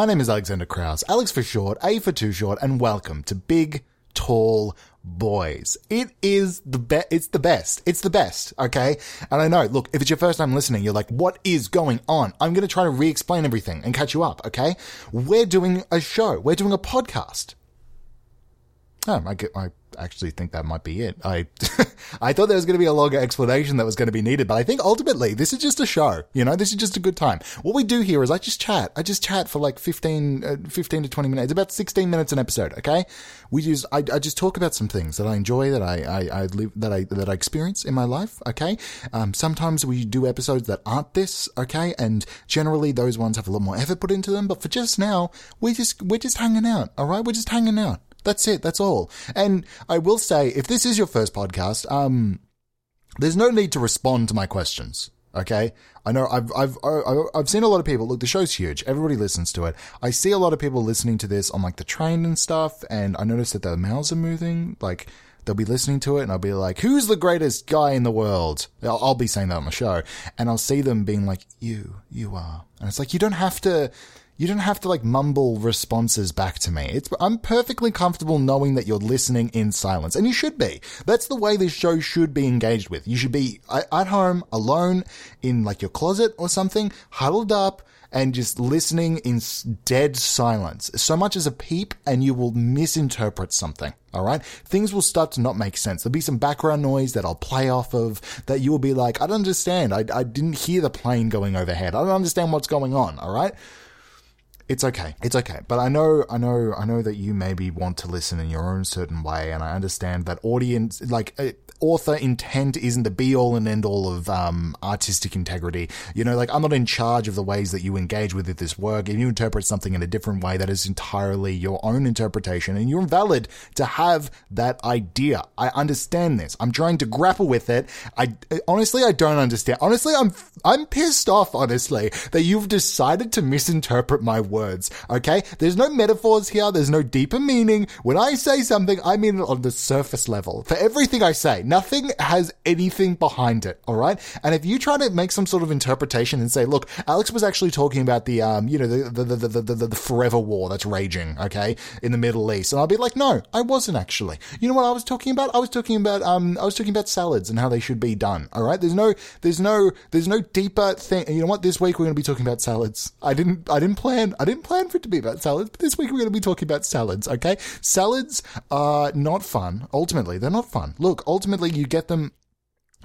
My name is Alexander Krauss, Alex for short, A for too short, and welcome to Big Tall Boys. It is the best. It's the best. It's the best. Okay. And I know, look, if it's your first time listening, you're like, what is going on? I'm going to try to re-explain everything and catch you up. Okay. We're doing a show. We're doing a podcast. Oh, I, get, I actually think that might be it. I I thought there was going to be a longer explanation that was going to be needed, but I think ultimately this is just a show. You know, this is just a good time. What we do here is I just chat. I just chat for like 15, uh, 15 to 20 minutes. It's about 16 minutes an episode, okay? We just I, I just talk about some things that I enjoy, that I, I, I live, that I, that I experience in my life, okay? Um, sometimes we do episodes that aren't this, okay? And generally those ones have a lot more effort put into them, but for just now, we just, we're just hanging out, alright? We're just hanging out. That's it. That's all. And I will say, if this is your first podcast, um, there's no need to respond to my questions. Okay. I know I've, I've, I've seen a lot of people. Look, the show's huge. Everybody listens to it. I see a lot of people listening to this on like the train and stuff. And I notice that their mouths are moving. Like they'll be listening to it and I'll be like, who's the greatest guy in the world? I'll, I'll be saying that on my show and I'll see them being like, you, you are. And it's like, you don't have to, you don't have to like mumble responses back to me. It's, I'm perfectly comfortable knowing that you're listening in silence and you should be. That's the way this show should be engaged with. You should be at home alone in like your closet or something, huddled up and just listening in dead silence. So much as a peep and you will misinterpret something. All right. Things will start to not make sense. There'll be some background noise that I'll play off of that you will be like, I don't understand. I, I didn't hear the plane going overhead. I don't understand what's going on. All right it's okay. It's okay. But I know, I know, I know that you maybe want to listen in your own certain way, and I understand that audience, like, uh, author intent isn't the be all and end all of um, artistic integrity. You know, like I'm not in charge of the ways that you engage with this work. If you interpret something in a different way, that is entirely your own interpretation, and you're valid to have that idea. I understand this. I'm trying to grapple with it. I honestly, I don't understand. Honestly, I'm I'm pissed off. Honestly, that you've decided to misinterpret my words. Okay, there's no metaphors here. There's no deeper meaning. When I say something, I mean it on the surface level. For everything I say. Nothing has anything behind it, all right? And if you try to make some sort of interpretation and say, look, Alex was actually talking about the, um, you know, the, the, the, the, the, the forever war that's raging, okay, in the Middle East. And I'll be like, no, I wasn't actually. You know what I was talking about? I was talking about, um, I was talking about salads and how they should be done, all right? There's no, there's no, there's no deeper thing. You know what? This week we're going to be talking about salads. I didn't, I didn't plan, I didn't plan for it to be about salads, but this week we're going to be talking about salads, okay? Salads are not fun. Ultimately, they're not fun. Look, ultimately, you get them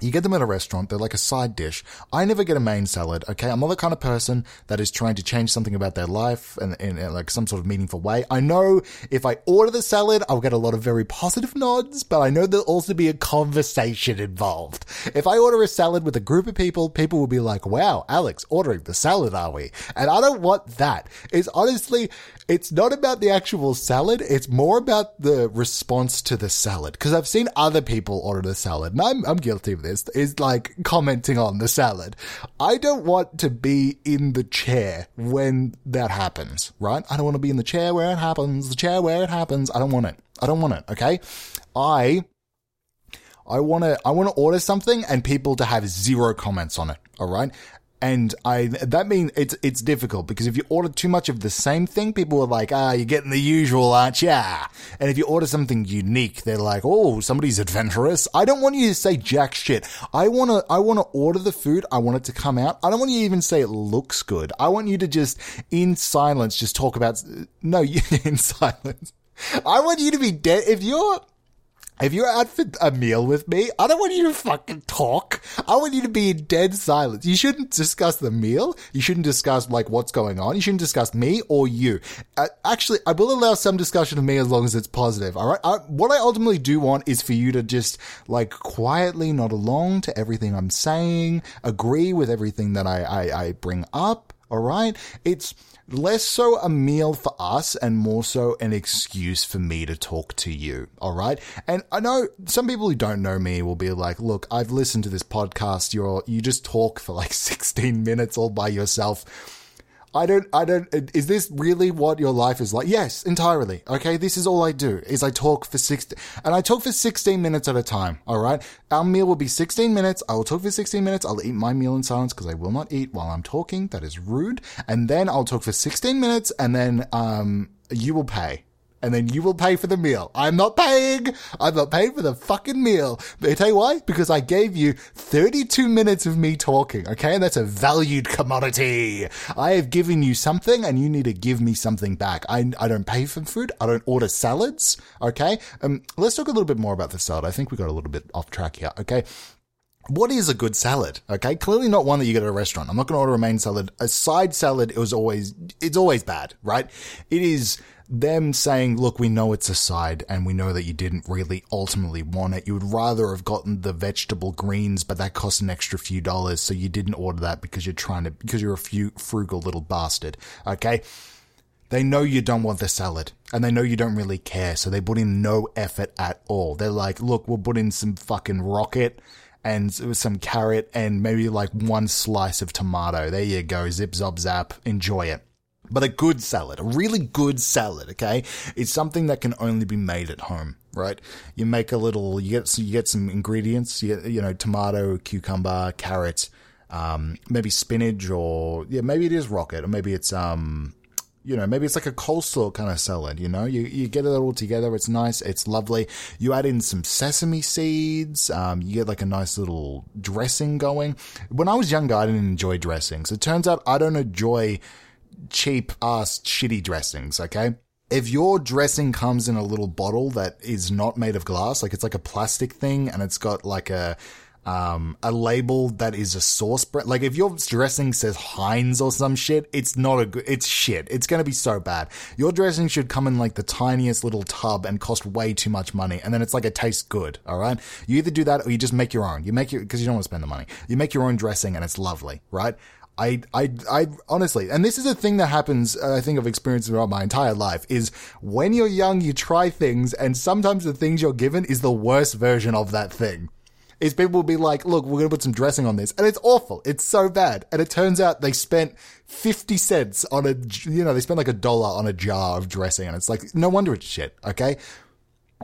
you get them at a restaurant, they're like a side dish. I never get a main salad, okay? I'm not the kind of person that is trying to change something about their life in, in, in, like some sort of meaningful way. I know if I order the salad, I'll get a lot of very positive nods, but I know there'll also be a conversation involved. If I order a salad with a group of people, people will be like, wow, Alex, ordering the salad, are we? And I don't want that. It's honestly, it's not about the actual salad. It's more about the response to the salad. Cause I've seen other people order the salad and I'm, I'm guilty of this, is like commenting on the salad. I don't want to be in the chair when that happens, right? I don't want to be in the chair where it happens, the chair where it happens. I don't want it. I don't want it. Okay. I, I want to, I want to order something and people to have zero comments on it. All right. And I, that means it's, it's difficult because if you order too much of the same thing, people are like, ah, you're getting the usual, aren't ya? And if you order something unique, they're like, oh, somebody's adventurous. I don't want you to say jack shit. I want to, I want to order the food. I want it to come out. I don't want you to even say it looks good. I want you to just, in silence, just talk about, no, in silence. I want you to be dead. If you're, if you're out for a meal with me, I don't want you to fucking talk. I want you to be in dead silence. You shouldn't discuss the meal. You shouldn't discuss like what's going on. You shouldn't discuss me or you. Uh, actually, I will allow some discussion of me as long as it's positive. All right. I, what I ultimately do want is for you to just like quietly nod along to everything I'm saying, agree with everything that I, I, I bring up. All right. It's, less so a meal for us and more so an excuse for me to talk to you. All right. And I know some people who don't know me will be like, look, I've listened to this podcast. You're, you just talk for like 16 minutes all by yourself. I don't, I don't, is this really what your life is like? Yes, entirely. Okay. This is all I do is I talk for 16, and I talk for 16 minutes at a time. All right. Our meal will be 16 minutes. I will talk for 16 minutes. I'll eat my meal in silence because I will not eat while I'm talking. That is rude. And then I'll talk for 16 minutes and then, um, you will pay and then you will pay for the meal. I'm not paying. I'm not paying for the fucking meal. But I tell you why? Because I gave you 32 minutes of me talking, okay? And that's a valued commodity. I have given you something and you need to give me something back. I, I don't pay for food. I don't order salads, okay? Um, let's talk a little bit more about the salad. I think we got a little bit off track here, okay? What is a good salad? Okay. Clearly not one that you get at a restaurant. I'm not going to order a main salad. A side salad was always, it's always bad, right? It is, them saying, look, we know it's a side and we know that you didn't really ultimately want it. You would rather have gotten the vegetable greens, but that costs an extra few dollars. So you didn't order that because you're trying to, because you're a few frugal little bastard. Okay. They know you don't want the salad and they know you don't really care. So they put in no effort at all. They're like, look, we'll put in some fucking rocket and some carrot and maybe like one slice of tomato. There you go. Zip, zop, zap. Enjoy it. But a good salad, a really good salad, okay, is something that can only be made at home, right? You make a little, you get you get some ingredients, you, you know, tomato, cucumber, carrot, um, maybe spinach, or yeah, maybe it is rocket, or maybe it's um, you know, maybe it's like a coleslaw kind of salad, you know, you, you get it all together. It's nice. It's lovely. You add in some sesame seeds. Um, you get like a nice little dressing going. When I was younger, I didn't enjoy dressings. It turns out I don't enjoy cheap ass shitty dressings, okay? If your dressing comes in a little bottle that is not made of glass, like it's like a plastic thing and it's got like a, um, a label that is a sauce brand. Like if your dressing says Heinz or some shit, it's not a good, it's shit. It's going to be so bad. Your dressing should come in like the tiniest little tub and cost way too much money. And then it's like, it tastes good. All right. You either do that or you just make your own. You make your, cause you don't want to spend the money. You make your own dressing and it's lovely, right? I, I, I honestly, and this is a thing that happens, uh, I think I've experienced throughout my entire life, is when you're young, you try things, and sometimes the things you're given is the worst version of that thing. Is people will be like, look, we're gonna put some dressing on this, and it's awful. It's so bad. And it turns out they spent 50 cents on a, you know, they spent like a dollar on a jar of dressing, and it's like, no wonder it's shit, okay?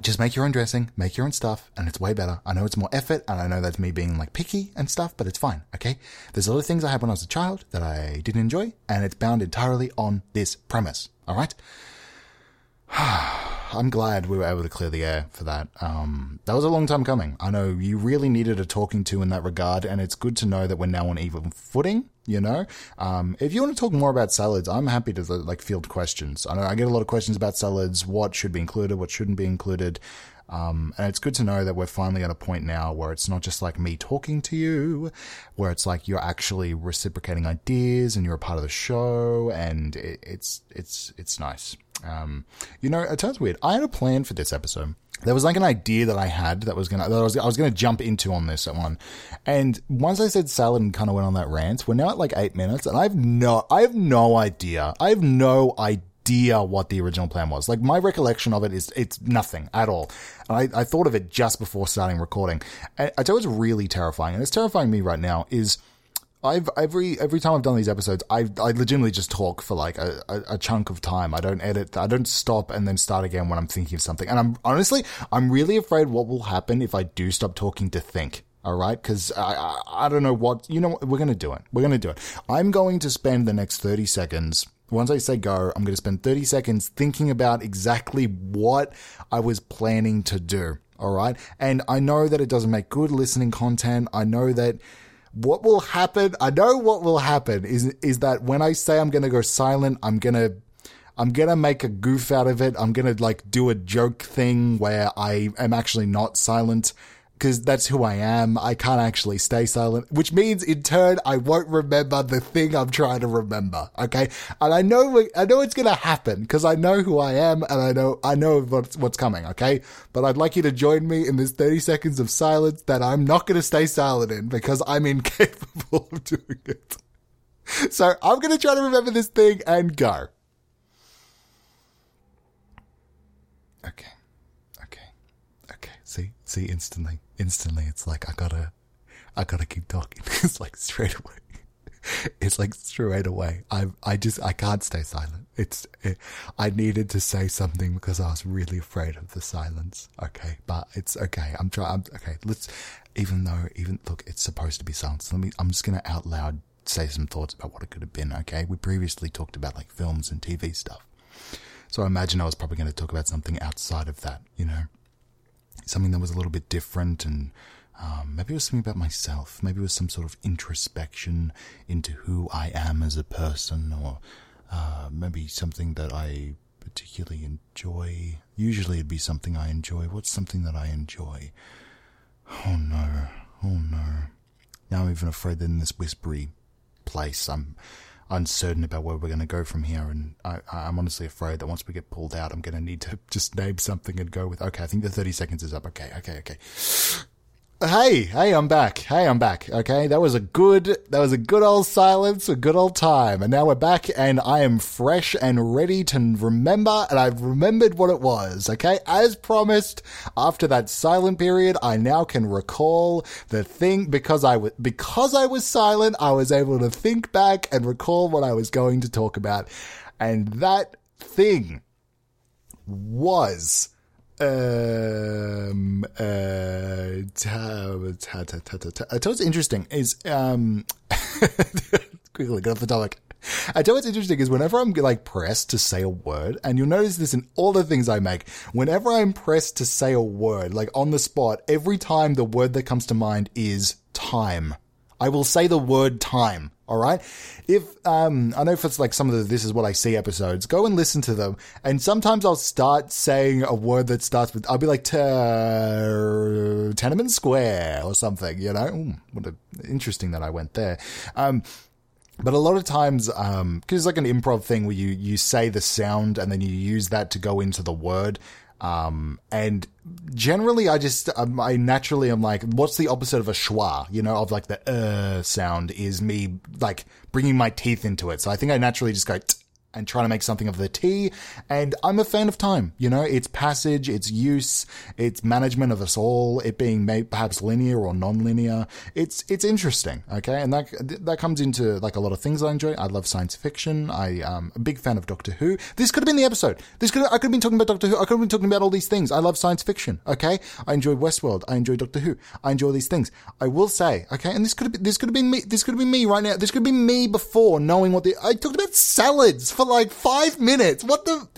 Just make your own dressing, make your own stuff, and it's way better. I know it's more effort, and I know that's me being like picky and stuff, but it's fine, okay? There's of things I had when I was a child that I didn't enjoy, and it's bound entirely on this premise, alright? I'm glad we were able to clear the air for that. Um, that was a long time coming. I know you really needed a talking to in that regard, and it's good to know that we're now on even footing. You know, um, if you want to talk more about salads, I'm happy to like field questions. I know I get a lot of questions about salads. What should be included? What shouldn't be included? Um, and it's good to know that we're finally at a point now where it's not just like me talking to you, where it's like you're actually reciprocating ideas and you're a part of the show, and it, it's it's it's nice. Um, you know, it sounds weird. I had a plan for this episode. There was like an idea that I had that was gonna that I was I was gonna jump into on this one, and once I said salad and kind of went on that rant, we're now at like eight minutes, and I have no I have no idea. I have no idea what the original plan was. Like my recollection of it is it's nothing at all. And I, I thought of it just before starting recording. And I tell you it's really terrifying, and it's terrifying me right now is I've every every time I've done these episodes, I I legitimately just talk for like a, a, a, chunk of time. I don't edit. I don't stop and then start again when I'm thinking of something. And I'm honestly, I'm really afraid what will happen if I do stop talking to think. All right, because I, I I don't know what you know. We're gonna do it. We're gonna do it. I'm going to spend the next thirty seconds. Once I say go, I'm going to spend 30 seconds thinking about exactly what I was planning to do. All right. And I know that it doesn't make good listening content. I know that what will happen? I know what will happen is is that when I say I'm going to go silent, I'm going to I'm gonna make a goof out of it. I'm gonna like do a joke thing where I am actually not silent because that's who I am. I can't actually stay silent, which means in turn I won't remember the thing I'm trying to remember. Okay, and I know I know it's gonna happen because I know who I am and I know I know what's what's coming. Okay, but I'd like you to join me in this 30 seconds of silence that I'm not gonna stay silent in because I'm incapable of doing it. So I'm gonna try to remember this thing and go. Okay. Okay. Okay. See, see instantly instantly it's like I gotta I gotta keep talking. it's like straight away. it's like straight away. I I just I can't stay silent. It's it, I needed to say something because I was really afraid of the silence. Okay, but it's okay. I'm trying. Okay, let's. Even though even look, it's supposed to be silence. Let me. I'm just gonna out loud say some thoughts about what it could have been. Okay, we previously talked about like films and TV stuff. So I imagine I was probably going to talk about something outside of that. You know, something that was a little bit different and um, maybe it was something about myself. Maybe it was some sort of introspection into who I am as a person, or uh, maybe something that I particularly enjoy. Usually it'd be something I enjoy. What's something that I enjoy? Oh no, oh no. Now I'm even afraid that in this whispery place, I'm uncertain about where we're going to go from here. And I, I'm honestly afraid that once we get pulled out, I'm going to need to just name something and go with, okay, I think the 30 seconds is up. Okay, okay, okay. Hey, hey, I'm back. Hey, I'm back. Okay, that was a good, that was a good old silence, a good old time, and now we're back, and I am fresh and ready to remember, and I've remembered what it was. Okay, as promised, after that silent period, I now can recall the thing because I was because I was silent. I was able to think back and recall what I was going to talk about, and that thing was um, uh, ta, ta, ta, ta, ta, ta. I tell what's interesting is, um, quickly get off the topic. I tell what's interesting is whenever I'm like pressed to say a word, and you'll notice this in all the things I make, whenever I'm pressed to say a word, like on the spot, every time the word that comes to mind is time. I will say the word time. All right. If, um, I know if it's like some of the This Is What I See episodes, go and listen to them. And sometimes I'll start saying a word that starts with, I'll be like, Tenement Square or something, you know? Ooh, what a, interesting that I went there. Um, but a lot of times, um, cause it's like an improv thing where you, you say the sound and then you use that to go into the word. Um, and generally I just, um, I naturally am like, what's the opposite of a schwa? You know, of like the, uh, sound is me like bringing my teeth into it. So I think I naturally just go, and trying to make something of the tea. And I'm a fan of time. You know, its passage, its use, its management of us all, it being made perhaps linear or non-linear. It's it's interesting. Okay, and that that comes into like a lot of things I enjoy. I love science fiction. I um, a big fan of Doctor Who. This could have been the episode. This could have, I could have been talking about Doctor Who. I could have been talking about all these things. I love science fiction. Okay, I enjoy Westworld. I enjoy Doctor Who. I enjoy these things. I will say, okay, and this could have been, this could have been me. This could have been me right now. This could been me before knowing what the I talked about salads for like five minutes. What the?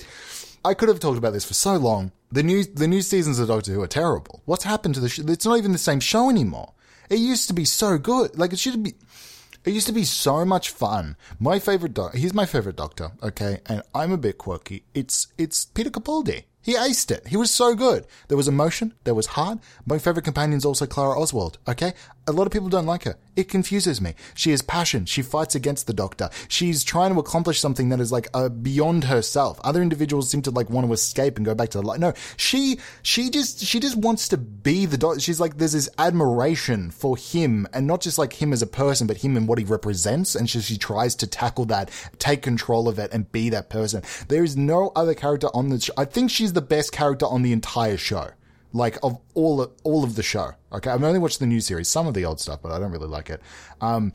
I could have talked about this for so long. The new the new seasons of Doctor Who are terrible. What's happened to the? show? it's not even the same show anymore. It used to be so good. Like it should be. It used to be so much fun. My favorite doctor. He's my favorite doctor. Okay, and I'm a bit quirky. It's it's Peter Capaldi. He aced it. He was so good. There was emotion. There was heart. My favorite companion is also Clara Oswald. Okay? A lot of people don't like her. It confuses me. She has passion. She fights against the doctor. She's trying to accomplish something that is like uh, beyond herself. Other individuals seem to like want to escape and go back to the light. No, she, she just, she just wants to be the doctor. She's like, there's this admiration for him and not just like him as a person, but him and what he represents. And she, she tries to tackle that, take control of it and be that person. There is no other character on the show. I think she's the best character on the entire show. Like of all all of the show. Okay, I've only watched the new series, some of the old stuff, but I don't really like it. Um,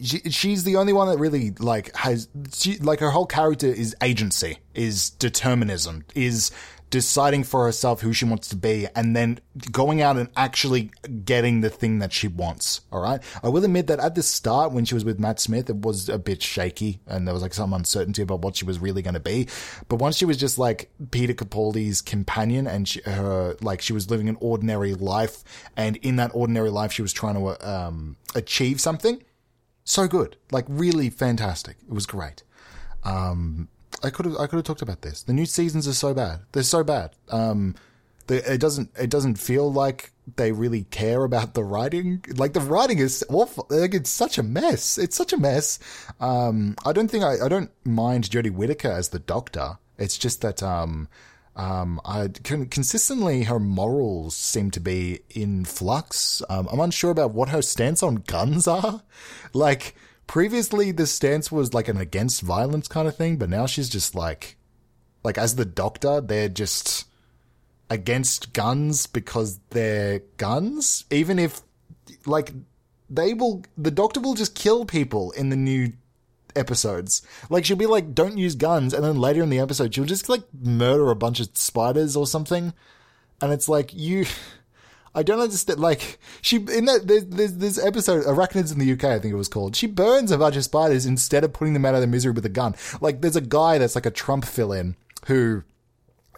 she, she's the only one that really like has she, like her whole character is agency, is determinism, is deciding for herself who she wants to be and then going out and actually getting the thing that she wants. All right. I will admit that at the start, when she was with Matt Smith, it was a bit shaky and there was like some uncertainty about what she was really going to be. But once she was just like Peter Capaldi's companion and she, her, like she was living an ordinary life and in that ordinary life, she was trying to, um, achieve something. So good. Like really fantastic. It was great. Um, I could have I could have talked about this. The new seasons are so bad. They're so bad. Um, it doesn't it doesn't feel like they really care about the writing. Like the writing is awful. Like it's such a mess. It's such a mess. Um, I don't think I I don't mind Jodie Whittaker as the Doctor. It's just that um, um, I can, consistently her morals seem to be in flux. Um, I'm unsure about what her stance on guns are. Like previously the stance was like an against violence kind of thing, but now she's just like, like as the doctor, they're just against guns because they're guns, even if like they will the doctor will just kill people in the new episodes. Like she'll be like, "Don't use guns," and then later in the episode, she'll just like murder a bunch of spiders or something. And it's like you. I don't understand. Like she in that this episode, Arachnids in the UK, I think it was called. She burns a bunch of spiders instead of putting them out of their misery with a gun. Like there's a guy that's like a Trump fill-in who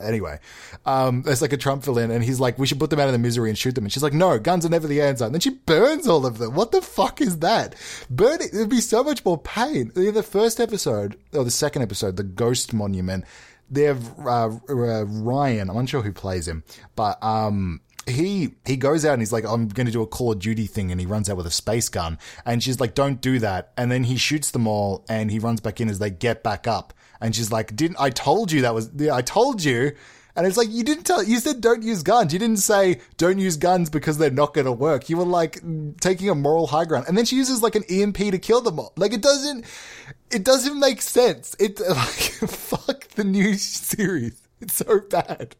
Anyway, um, there's like a Trump fill in, and he's like, "We should put them out of the misery and shoot them." And she's like, "No, guns are never the answer." And then she burns all of them. What the fuck is that? Burning it'd be so much more pain. In the first episode or the second episode, the Ghost Monument, they have uh, uh, Ryan. I'm unsure who plays him, but um, he he goes out and he's like, I'm going to do a Call of Duty thing, and he runs out with a space gun, and she's like, Don't do that, and then he shoots them all, and he runs back in as they get back up, and she's like, Didn't I told you that was? Yeah, I told you. And it's like, you didn't tell, you said don't use guns. You didn't say don't use guns because they're not going to work. You were like taking a moral high ground. And then she uses like an EMP to kill them all. Like it doesn't, it doesn't make sense. It, like, fuck the new series. It's so bad.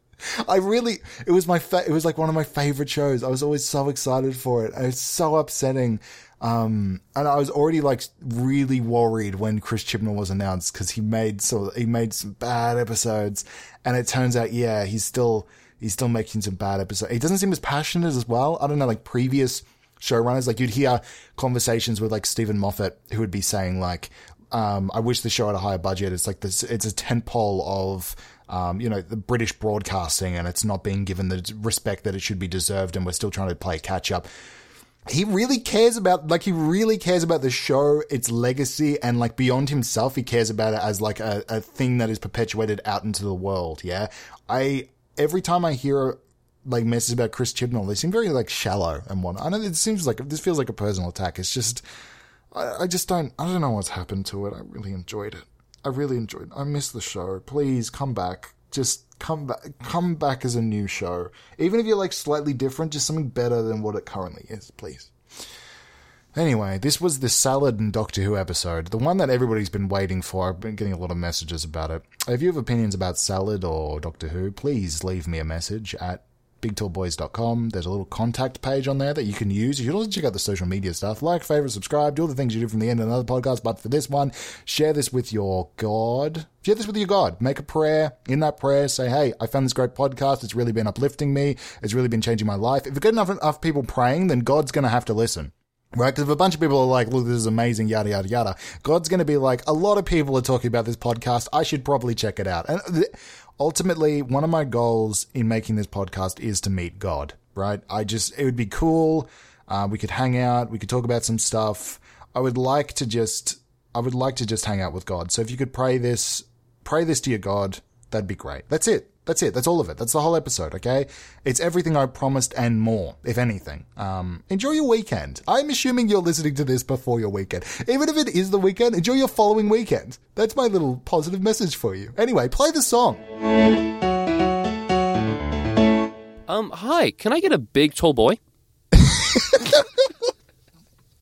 I really, it was my, fa- it was like one of my favorite shows. I was always so excited for it. It's so upsetting. Um, and I was already like really worried when Chris Chibnall was announced because he made so he made some bad episodes, and it turns out, yeah, he's still he's still making some bad episodes. He doesn't seem as passionate as well. I don't know, like previous showrunners, like you'd hear conversations with like Steven Moffat who would be saying like, um, I wish the show had a higher budget. It's like this, it's a tentpole of um, you know, the British broadcasting and it's not being given the respect that it should be deserved and we're still trying to play catch up. He really cares about, like, he really cares about the show, its legacy, and, like, beyond himself, he cares about it as, like, a, a thing that is perpetuated out into the world, yeah? I, every time I hear, like, messages about Chris Chibnall, they seem very, like, shallow and whatnot. I know it seems like, this feels like a personal attack. It's just, I, I just don't, I don't know what's happened to it. I really enjoyed it. I really enjoyed. It. I miss the show. Please come back. Just come back. Come back as a new show, even if you're like slightly different. Just something better than what it currently is, please. Anyway, this was the Salad and Doctor Who episode, the one that everybody's been waiting for. I've been getting a lot of messages about it. If you have opinions about Salad or Doctor Who, please leave me a message at bigtallboys.com. There's a little contact page on there that you can use. You should also check out the social media stuff. Like, favorite, subscribe, do all the things you do from the end of another podcast. But for this one, share this with your God. Share this with your God. Make a prayer. In that prayer, say, hey, I found this great podcast. It's really been uplifting me. It's really been changing my life. If you've got enough, enough people praying, then God's going to have to listen. Right? Because if a bunch of people are like, look, this is amazing, yada, yada, yada, God's going to be like, a lot of people are talking about this podcast. I should probably check it out. And th- ultimately, one of my goals in making this podcast is to meet God, right? I just, it would be cool. Uh, we could hang out. We could talk about some stuff. I would like to just, I would like to just hang out with God. So if you could pray this, pray this to your God, that'd be great. That's it. That's it. That's all of it. That's the whole episode, okay? It's everything I promised and more, if anything. Um, enjoy your weekend. I'm assuming you're listening to this before your weekend. Even if it is the weekend, enjoy your following weekend. That's my little positive message for you. Anyway, play the song. Um, hi, can I get a big tall boy?